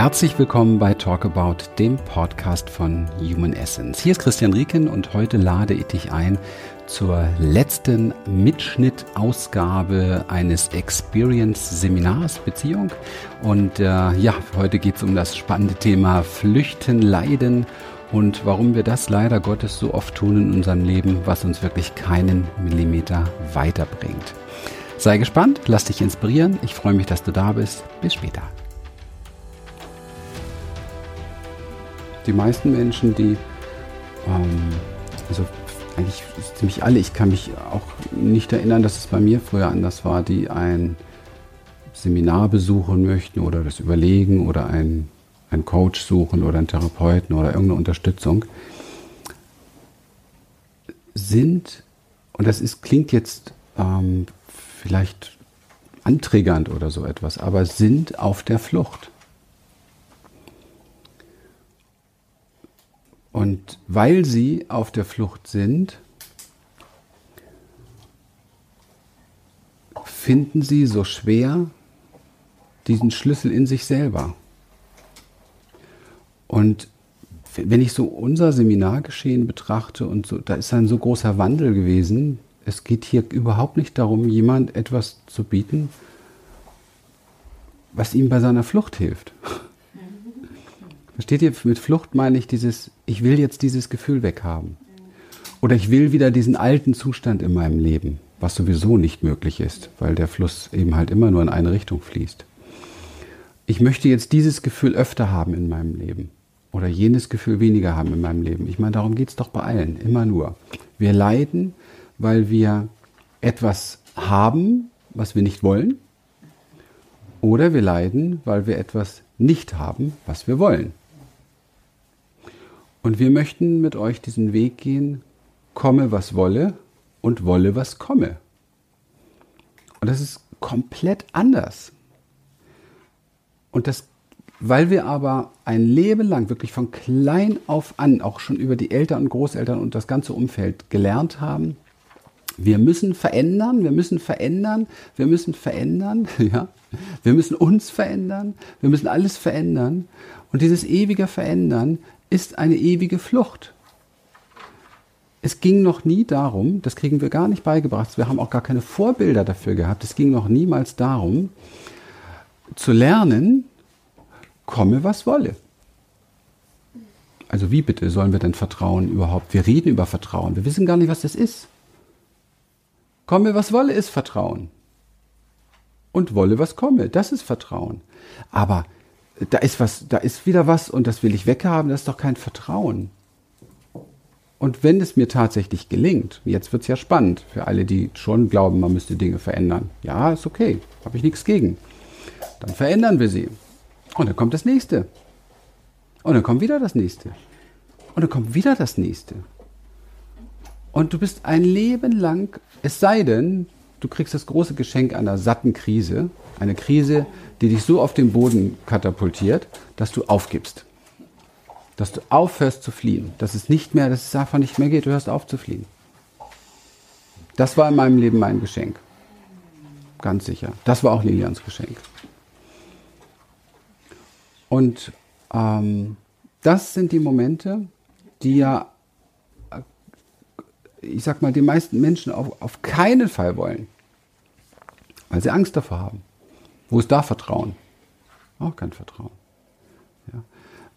Herzlich willkommen bei Talk About, dem Podcast von Human Essence. Hier ist Christian Rieken und heute lade ich dich ein zur letzten Mitschnittausgabe eines Experience-Seminars Beziehung. Und äh, ja, heute geht es um das spannende Thema Flüchten, Leiden und warum wir das leider Gottes so oft tun in unserem Leben, was uns wirklich keinen Millimeter weiterbringt. Sei gespannt, lass dich inspirieren. Ich freue mich, dass du da bist. Bis später. Die meisten Menschen, die, ähm, also eigentlich ziemlich alle, ich kann mich auch nicht erinnern, dass es bei mir früher anders war, die ein Seminar besuchen möchten oder das überlegen oder einen, einen Coach suchen oder einen Therapeuten oder irgendeine Unterstützung, sind, und das ist, klingt jetzt ähm, vielleicht anträgernd oder so etwas, aber sind auf der Flucht. Und weil sie auf der Flucht sind, finden sie so schwer diesen Schlüssel in sich selber. Und wenn ich so unser Seminargeschehen betrachte und so, da ist ein so großer Wandel gewesen. Es geht hier überhaupt nicht darum, jemand etwas zu bieten, was ihm bei seiner Flucht hilft. Versteht ihr, mit Flucht meine ich dieses, ich will jetzt dieses Gefühl weghaben. Oder ich will wieder diesen alten Zustand in meinem Leben, was sowieso nicht möglich ist, weil der Fluss eben halt immer nur in eine Richtung fließt. Ich möchte jetzt dieses Gefühl öfter haben in meinem Leben oder jenes Gefühl weniger haben in meinem Leben. Ich meine, darum geht es doch bei allen, immer nur. Wir leiden, weil wir etwas haben, was wir nicht wollen, oder wir leiden, weil wir etwas nicht haben, was wir wollen. Und wir möchten mit euch diesen Weg gehen, komme was wolle und wolle was komme. Und das ist komplett anders. Und das, weil wir aber ein Leben lang, wirklich von klein auf an, auch schon über die Eltern und Großeltern und das ganze Umfeld gelernt haben, wir müssen verändern, wir müssen verändern, wir müssen verändern, ja. Wir müssen uns verändern, wir müssen alles verändern. Und dieses ewige Verändern ist eine ewige Flucht. Es ging noch nie darum, das kriegen wir gar nicht beigebracht, wir haben auch gar keine Vorbilder dafür gehabt, es ging noch niemals darum, zu lernen, komme was wolle. Also wie bitte sollen wir denn Vertrauen überhaupt? Wir reden über Vertrauen, wir wissen gar nicht, was das ist. Komme was wolle ist Vertrauen. Und wolle was komme, das ist Vertrauen. Aber da ist was, da ist wieder was und das will ich weghaben, das ist doch kein Vertrauen. Und wenn es mir tatsächlich gelingt, jetzt wird es ja spannend für alle, die schon glauben, man müsste Dinge verändern. Ja, ist okay, habe ich nichts gegen. Dann verändern wir sie. Und dann kommt das nächste. Und dann kommt wieder das nächste. Und dann kommt wieder das nächste. Und du bist ein Leben lang, es sei denn, du kriegst das große Geschenk einer satten Krise, eine Krise, die dich so auf den Boden katapultiert, dass du aufgibst. Dass du aufhörst zu fliehen. Dass es nicht mehr, dass es einfach nicht mehr geht, du hörst auf zu fliehen. Das war in meinem Leben mein Geschenk. Ganz sicher. Das war auch Lilians Geschenk. Und ähm, das sind die Momente, die ja, äh, ich sag mal, die meisten Menschen auf, auf keinen Fall wollen, weil sie Angst davor haben. Wo ist da Vertrauen? Auch kein Vertrauen. Ja.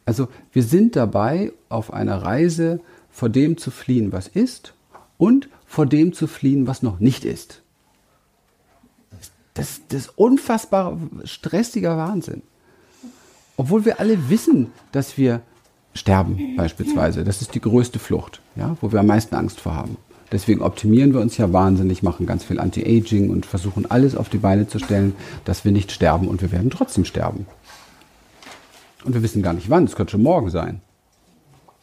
Also wir sind dabei, auf einer Reise vor dem zu fliehen, was ist, und vor dem zu fliehen, was noch nicht ist. Das, das ist unfassbar stressiger Wahnsinn. Obwohl wir alle wissen, dass wir sterben, beispielsweise. Das ist die größte Flucht, ja, wo wir am meisten Angst vor haben. Deswegen optimieren wir uns ja wahnsinnig, machen ganz viel Anti-Aging und versuchen alles auf die Beine zu stellen, dass wir nicht sterben und wir werden trotzdem sterben. Und wir wissen gar nicht wann, es könnte schon morgen sein.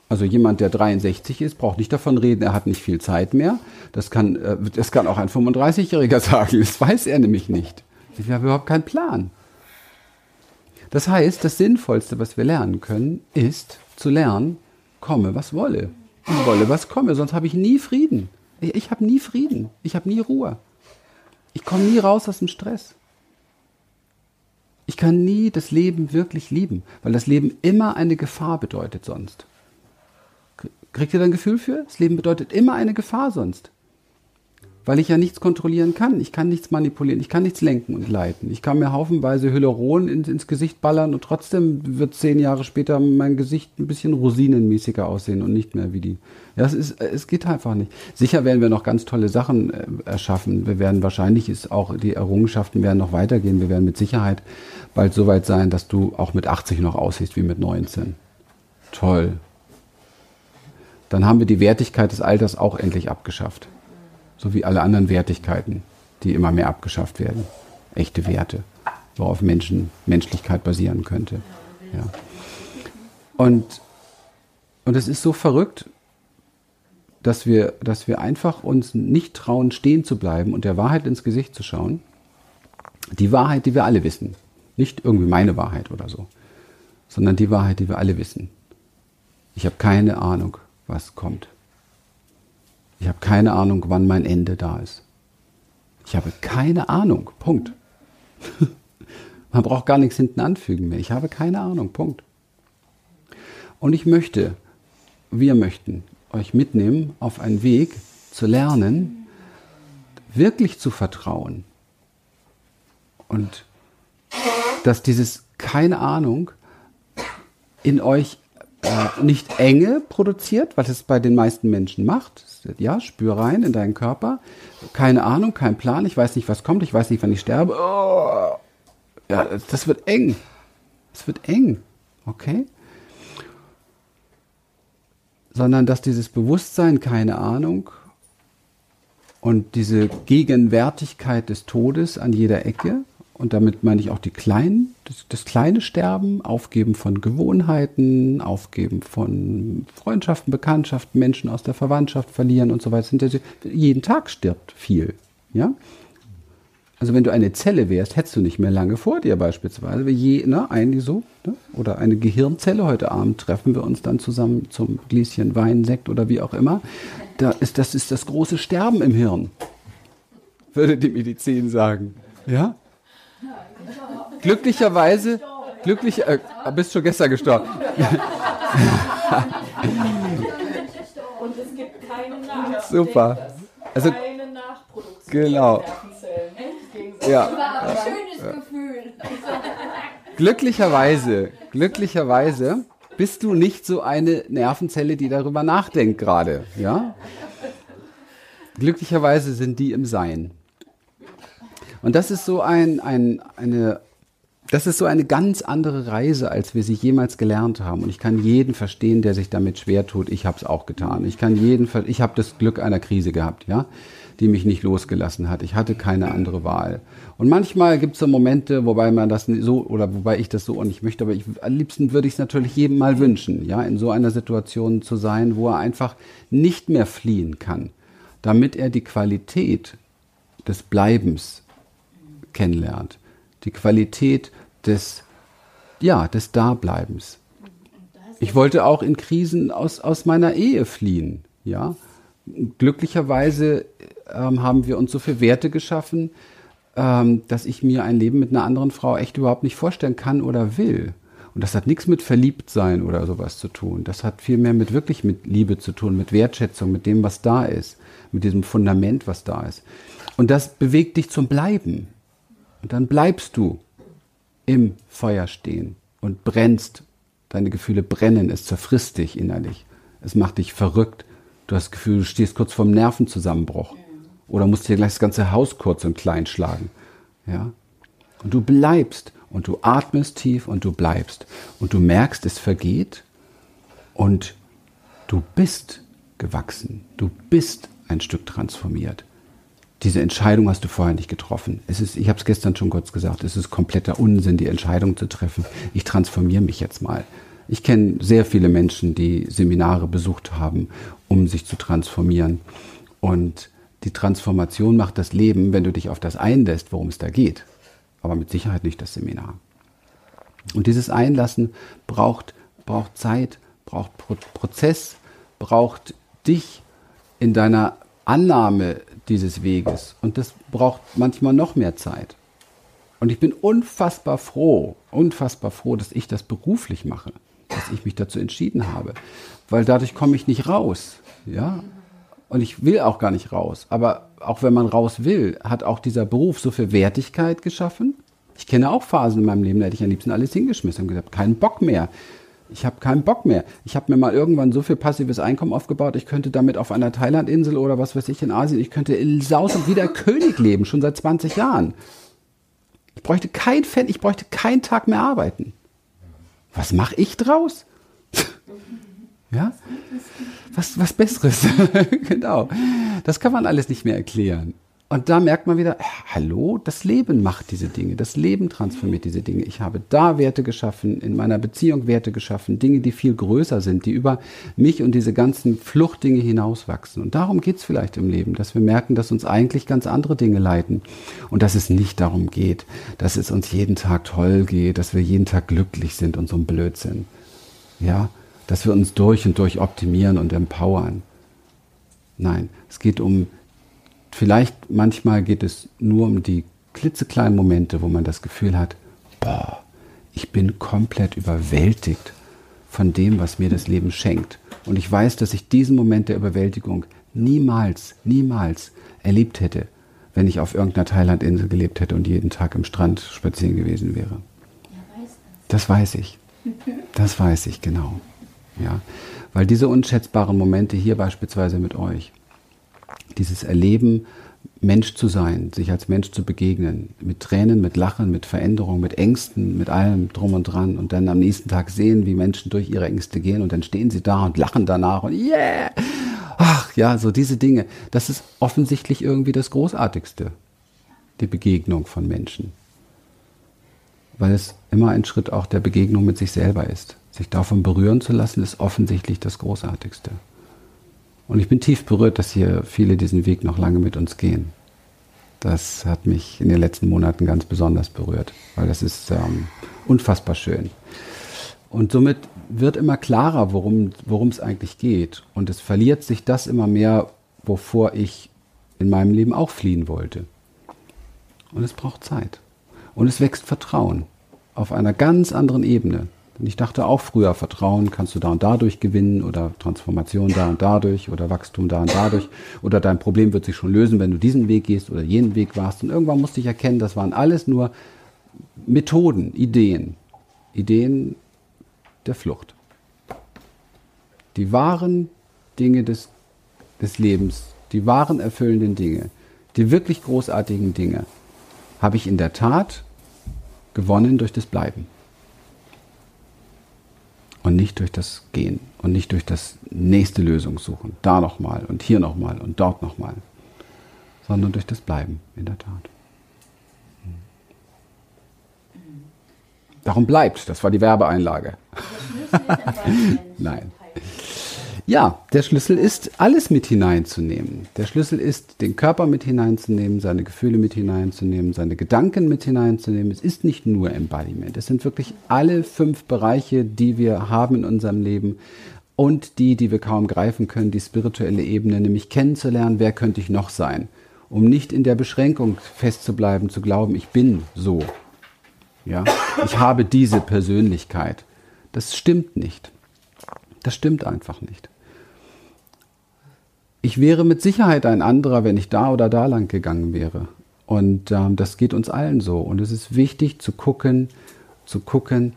Also jemand, der 63 ist, braucht nicht davon reden, er hat nicht viel Zeit mehr. Das kann, äh, das kann auch ein 35-Jähriger sagen, das weiß er nämlich nicht. Wir haben überhaupt keinen Plan. Das heißt, das Sinnvollste, was wir lernen können, ist zu lernen, komme, was wolle. Und wolle, was komme, sonst habe ich nie Frieden. Ich, habe nie Frieden. Ich habe nie Ruhe. Ich komme nie raus aus dem Stress. Ich kann nie das Leben wirklich lieben, weil das Leben immer eine Gefahr bedeutet sonst. Kriegt ihr da ein Gefühl für? Das Leben bedeutet immer eine Gefahr sonst weil ich ja nichts kontrollieren kann. Ich kann nichts manipulieren, ich kann nichts lenken und leiten. Ich kann mir haufenweise Hyaluron ins, ins Gesicht ballern und trotzdem wird zehn Jahre später mein Gesicht ein bisschen rosinenmäßiger aussehen und nicht mehr wie die. Ja, es, ist, es geht einfach nicht. Sicher werden wir noch ganz tolle Sachen äh, erschaffen. Wir werden wahrscheinlich ist auch die Errungenschaften werden noch weitergehen. Wir werden mit Sicherheit bald so weit sein, dass du auch mit 80 noch aussiehst wie mit 19. Toll. Dann haben wir die Wertigkeit des Alters auch endlich abgeschafft so wie alle anderen Wertigkeiten, die immer mehr abgeschafft werden. Echte Werte, worauf Menschen, Menschlichkeit basieren könnte. Ja. Und, und es ist so verrückt, dass wir, dass wir einfach uns nicht trauen, stehen zu bleiben und der Wahrheit ins Gesicht zu schauen. Die Wahrheit, die wir alle wissen. Nicht irgendwie meine Wahrheit oder so, sondern die Wahrheit, die wir alle wissen. Ich habe keine Ahnung, was kommt. Ich habe keine Ahnung, wann mein Ende da ist. Ich habe keine Ahnung. Punkt. Man braucht gar nichts hinten anfügen mehr. Ich habe keine Ahnung. Punkt. Und ich möchte, wir möchten euch mitnehmen auf einen Weg zu lernen, wirklich zu vertrauen. Und dass dieses keine Ahnung in euch nicht Enge produziert, was es bei den meisten Menschen macht, ja, spür rein in deinen Körper. Keine Ahnung, kein Plan, ich weiß nicht, was kommt, ich weiß nicht, wann ich sterbe. Oh, ja, das wird eng. Es wird eng. Okay? Sondern dass dieses Bewusstsein, keine Ahnung, und diese Gegenwärtigkeit des Todes an jeder Ecke und damit meine ich auch die kleinen, das, das, kleine Sterben, Aufgeben von Gewohnheiten, Aufgeben von Freundschaften, Bekanntschaften, Menschen aus der Verwandtschaft verlieren und so weiter. Jeden Tag stirbt viel. Ja? Also wenn du eine Zelle wärst, hättest du nicht mehr lange vor dir beispielsweise. Je, ne, eigentlich so. Ne? Oder eine Gehirnzelle. Heute Abend treffen wir uns dann zusammen zum Gläschen Wein, Sekt oder wie auch immer. Da ist, das ist das große Sterben im Hirn, würde die Medizin sagen. Ja? Glücklicherweise, glücklich, äh, bist schon gestern gestorben. Und es gibt keine Nachproduktion. Super. Also, keine Nachproduktion. Genau. Ja. War ein schönes Gefühl. Glücklicherweise, glücklicherweise bist du nicht so eine Nervenzelle, die darüber nachdenkt gerade, ja? Glücklicherweise sind die im Sein. Und das ist so ein, ein, eine, das ist so eine ganz andere Reise, als wir sie jemals gelernt haben. Und ich kann jeden verstehen, der sich damit schwer tut. Ich habe es auch getan. Ich kann jeden, ich habe das Glück einer Krise gehabt, ja, die mich nicht losgelassen hat. Ich hatte keine andere Wahl. Und manchmal gibt es so Momente, wobei man das so oder wobei ich das so auch nicht möchte, aber ich, am liebsten würde ich es natürlich jedem mal wünschen, ja, in so einer Situation zu sein, wo er einfach nicht mehr fliehen kann, damit er die Qualität des Bleibens kennenlernt. Die Qualität des, ja, des Dableibens. Ich wollte auch in Krisen aus, aus meiner Ehe fliehen, ja. Glücklicherweise ähm, haben wir uns so viele Werte geschaffen, ähm, dass ich mir ein Leben mit einer anderen Frau echt überhaupt nicht vorstellen kann oder will. Und das hat nichts mit Verliebtsein oder sowas zu tun. Das hat viel mehr mit wirklich mit Liebe zu tun, mit Wertschätzung, mit dem, was da ist, mit diesem Fundament, was da ist. Und das bewegt dich zum Bleiben. Und dann bleibst du im Feuer stehen und brennst. Deine Gefühle brennen, es zerfrisst dich innerlich. Es macht dich verrückt. Du hast das Gefühl, du stehst kurz vorm Nervenzusammenbruch. Oder musst dir gleich das ganze Haus kurz und klein schlagen. Ja? Und du bleibst und du atmest tief und du bleibst. Und du merkst, es vergeht und du bist gewachsen. Du bist ein Stück transformiert diese Entscheidung hast du vorher nicht getroffen. Es ist, ich habe es gestern schon kurz gesagt, es ist kompletter Unsinn, die Entscheidung zu treffen. Ich transformiere mich jetzt mal. Ich kenne sehr viele Menschen, die Seminare besucht haben, um sich zu transformieren. Und die Transformation macht das Leben, wenn du dich auf das einlässt, worum es da geht. Aber mit Sicherheit nicht das Seminar. Und dieses Einlassen braucht, braucht Zeit, braucht Pro Prozess, braucht dich in deiner Annahme dieses Weges. Und das braucht manchmal noch mehr Zeit. Und ich bin unfassbar froh, unfassbar froh, dass ich das beruflich mache, dass ich mich dazu entschieden habe, weil dadurch komme ich nicht raus, ja. Und ich will auch gar nicht raus. Aber auch wenn man raus will, hat auch dieser Beruf so viel Wertigkeit geschaffen. Ich kenne auch Phasen in meinem Leben, da hätte ich am liebsten alles hingeschmissen und gesagt, keinen Bock mehr. Ich habe keinen Bock mehr. Ich habe mir mal irgendwann so viel passives Einkommen aufgebaut, ich könnte damit auf einer Thailandinsel oder was weiß ich in Asien, ich könnte in Saus und wieder König leben, schon seit 20 Jahren. Ich bräuchte kein Fan, ich bräuchte keinen Tag mehr arbeiten. Was mache ich draus? ja? Was, was Besseres. genau. Das kann man alles nicht mehr erklären. Und da merkt man wieder, hallo, das Leben macht diese Dinge, das Leben transformiert diese Dinge. Ich habe da Werte geschaffen, in meiner Beziehung Werte geschaffen, Dinge, die viel größer sind, die über mich und diese ganzen Fluchtdinge hinauswachsen. Und darum geht's vielleicht im Leben, dass wir merken, dass uns eigentlich ganz andere Dinge leiten und dass es nicht darum geht, dass es uns jeden Tag toll geht, dass wir jeden Tag glücklich sind und so ein Blödsinn. Ja, dass wir uns durch und durch optimieren und empowern. Nein, es geht um vielleicht manchmal geht es nur um die klitzekleinen Momente, wo man das Gefühl hat, boah, ich bin komplett überwältigt von dem, was mir das Leben schenkt. Und ich weiß, dass ich diesen Moment der Überwältigung niemals, niemals erlebt hätte, wenn ich auf irgendeiner Thailandinsel gelebt hätte und jeden Tag im Strand spazieren gewesen wäre. Das weiß ich. Das weiß ich, genau. Ja, weil diese unschätzbaren Momente hier beispielsweise mit euch, dieses Erleben, Mensch zu sein, sich als Mensch zu begegnen, mit Tränen, mit Lachen, mit Veränderung, mit Ängsten, mit allem drum und dran und dann am nächsten Tag sehen, wie Menschen durch ihre Ängste gehen und dann stehen sie da und lachen danach und yeah! Ach ja, so diese Dinge, das ist offensichtlich irgendwie das Großartigste, die Begegnung von Menschen. Weil es immer ein Schritt auch der Begegnung mit sich selber ist. Sich davon berühren zu lassen, ist offensichtlich das Großartigste. Und ich bin tief berührt, dass hier viele diesen Weg noch lange mit uns gehen. Das hat mich in den letzten Monaten ganz besonders berührt, weil das ist ähm, unfassbar schön. Und somit wird immer klarer, worum es eigentlich geht. Und es verliert sich das immer mehr, wovor ich in meinem Leben auch fliehen wollte. Und es braucht Zeit. Und es wächst Vertrauen auf einer ganz anderen Ebene. Und ich dachte auch früher, Vertrauen kannst du da und dadurch gewinnen oder Transformation da und dadurch oder Wachstum da und dadurch oder dein Problem wird sich schon lösen, wenn du diesen Weg gehst oder jenen Weg warst. Und irgendwann musste ich erkennen, das waren alles nur Methoden, Ideen, Ideen der Flucht. Die wahren Dinge des, des Lebens, die wahren erfüllenden Dinge, die wirklich großartigen Dinge, habe ich in der Tat gewonnen durch das Bleiben und nicht durch das Gehen und nicht durch das nächste Lösung suchen. Da nochmal und hier nochmal und dort nochmal, sondern durch das Bleiben, in der Tat. Darum bleibt, das war die Werbeeinlage. Nein. Ja, der Schlüssel ist, alles mit hineinzunehmen. Der Schlüssel ist, den Körper mit hineinzunehmen, seine Gefühle mit hineinzunehmen, seine Gedanken mit hineinzunehmen. Es ist nicht nur Embodiment. Es sind wirklich alle fünf Bereiche, die wir haben in unserem Leben und die, die wir kaum greifen können, die spirituelle Ebene, nämlich kennenzulernen, wer könnte ich noch sein, um nicht in der Beschränkung festzubleiben, zu glauben, ich bin so. Ja, ich habe diese Persönlichkeit. Das stimmt nicht. Das stimmt einfach nicht ich wäre mit Sicherheit ein anderer, wenn ich da oder da lang gegangen wäre. Und ähm, das geht uns allen so. Und es ist wichtig zu gucken, zu gucken,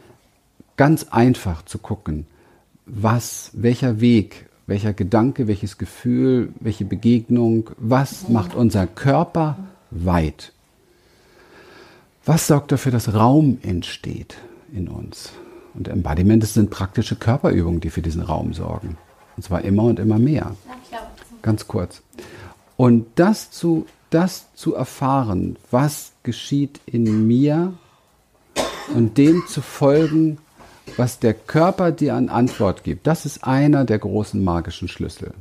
ganz einfach zu gucken, was, welcher Weg, welcher Gedanke, welches Gefühl, welche Begegnung, was macht unser Körper weit? Was sorgt dafür, dass Raum entsteht in uns? Und Embodiment sind praktische Körperübungen, die für diesen Raum sorgen. Und zwar immer und immer mehr. Ja, ganz kurz. Und das zu, das zu erfahren, was geschieht in mir und dem zu folgen, was der Körper dir an Antwort gibt, das ist einer der großen magischen Schlüssel.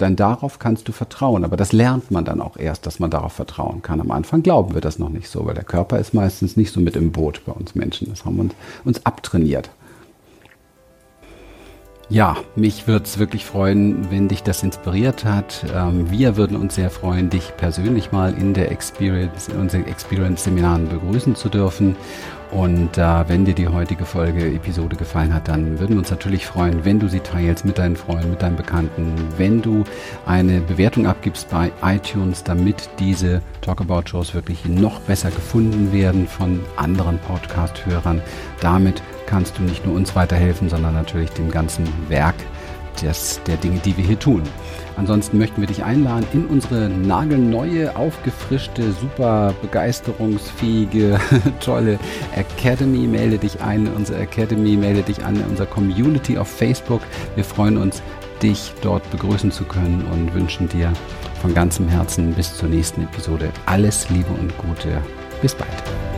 Denn darauf kannst du vertrauen. Aber das lernt man dann auch erst, dass man darauf vertrauen kann. Am Anfang glauben wir das noch nicht so, weil der Körper ist meistens nicht so mit im Boot bei uns Menschen. Das haben wir uns, uns abtrainiert. Ja, mich würde es wirklich freuen, wenn dich das inspiriert hat. Ähm, wir würden uns sehr freuen, dich persönlich mal in der Experience, in unseren Experience-Seminaren begrüßen zu dürfen. Und äh, wenn dir die heutige Folge, Episode gefallen hat, dann würden wir uns natürlich freuen, wenn du sie teilst mit deinen Freunden, mit deinen Bekannten, wenn du eine Bewertung abgibst bei iTunes, damit diese Talkabout-Shows wirklich noch besser gefunden werden von anderen Podcast-Hörern. Damit kannst du nicht nur uns weiterhelfen, sondern natürlich dem ganzen Werk des, der Dinge, die wir hier tun. Ansonsten möchten wir dich einladen in unsere nagelneue, aufgefrischte, super begeisterungsfähige, tolle Academy. Melde dich ein in unsere Academy, melde dich an in unserer Community auf Facebook. Wir freuen uns, dich dort begrüßen zu können und wünschen dir von ganzem Herzen bis zur nächsten Episode alles Liebe und Gute. Bis bald.